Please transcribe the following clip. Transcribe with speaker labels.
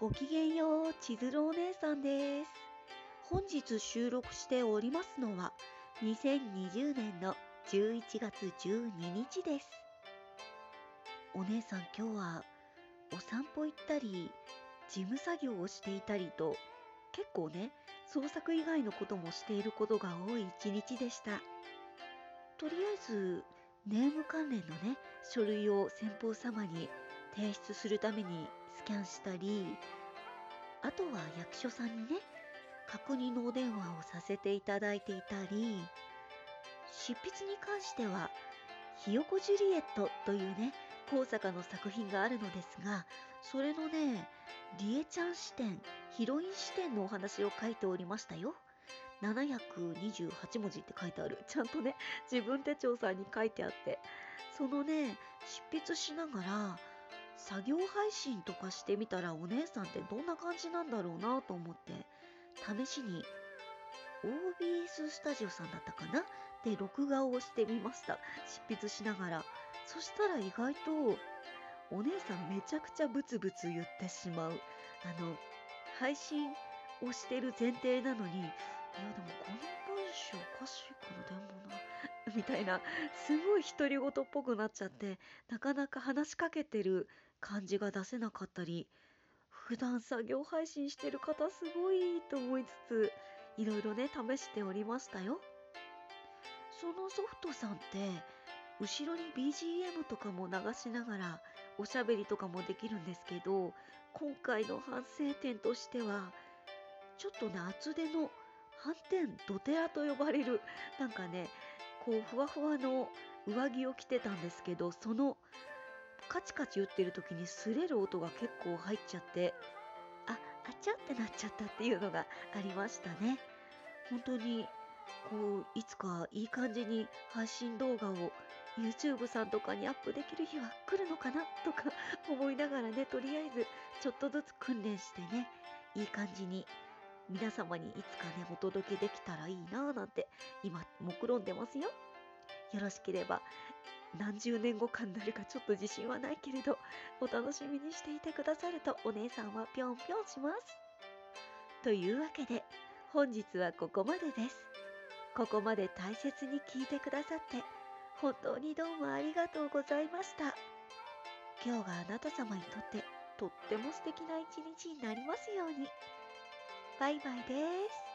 Speaker 1: ごきげんよう、千鶴お姉さんです。本日収録しておりますのは、2020年の11月12日です。お姉さん今日はお散歩行ったり、事務作業をしていたりと、結構ね、創作以外のこともしていることが多い一日でした。とりあえず、ネーム関連のね、書類を先方様に提出するためにスキャンしたり、あとは役所さんにね、確認のお電話をさせていただいていたり、執筆に関しては、ひよこジュリエットというね、高坂の作品があるのですが、それのね、りえちゃん視点、ヒロイン視点のお話を書いておりましたよ。728文字って書いてある。ちゃんとね、自分手帳さんに書いてあって。そのね、執筆しながら、作業配信とかしてみたらお姉さんってどんな感じなんだろうなと思って試しに OBS スタジオさんだったかな？で録画をしてみました。執筆しながら。そしたら意外とお姉さんめちゃくちゃブツブツ言ってしまう。あの配信をしてる前提なのにいやでもこの文章おかしいかなでもなみたいなすごい独り言っぽくなっちゃってなかなか話しかけてる感じが出せなかったり普段作業配信してる方すごいと思いつついろいろね試しておりましたよ。そのソフトさんって後ろに BGM とかも流しながらおしゃべりとかもできるんですけど今回の反省点としてはちょっとね厚手の反転ドテラと呼ばれるなんかねこうふわふわの上着を着てたんですけどそのカチカチ打ってる時に擦れる音が結構入っちゃってああちゃってなっちゃったっていうのがありましたね。本当にこういつかいい感じに配信動画を YouTube さんとかにアップできる日は来るのかなとか思いながらねとりあえずちょっとずつ訓練してねいい感じに皆様にいつかねお届けできたらいいなぁなんて今目論んでますよ。よろしければ何十年後かになるかちょっと自信はないけれど、お楽しみにしていてくださるとお姉さんはぴょんぴょんします。というわけで、本日はここまでです。ここまで大切に聞いてくださって、本当にどうもありがとうございました。今日があなた様にとってとっても素敵な一日になりますように。バイバイです。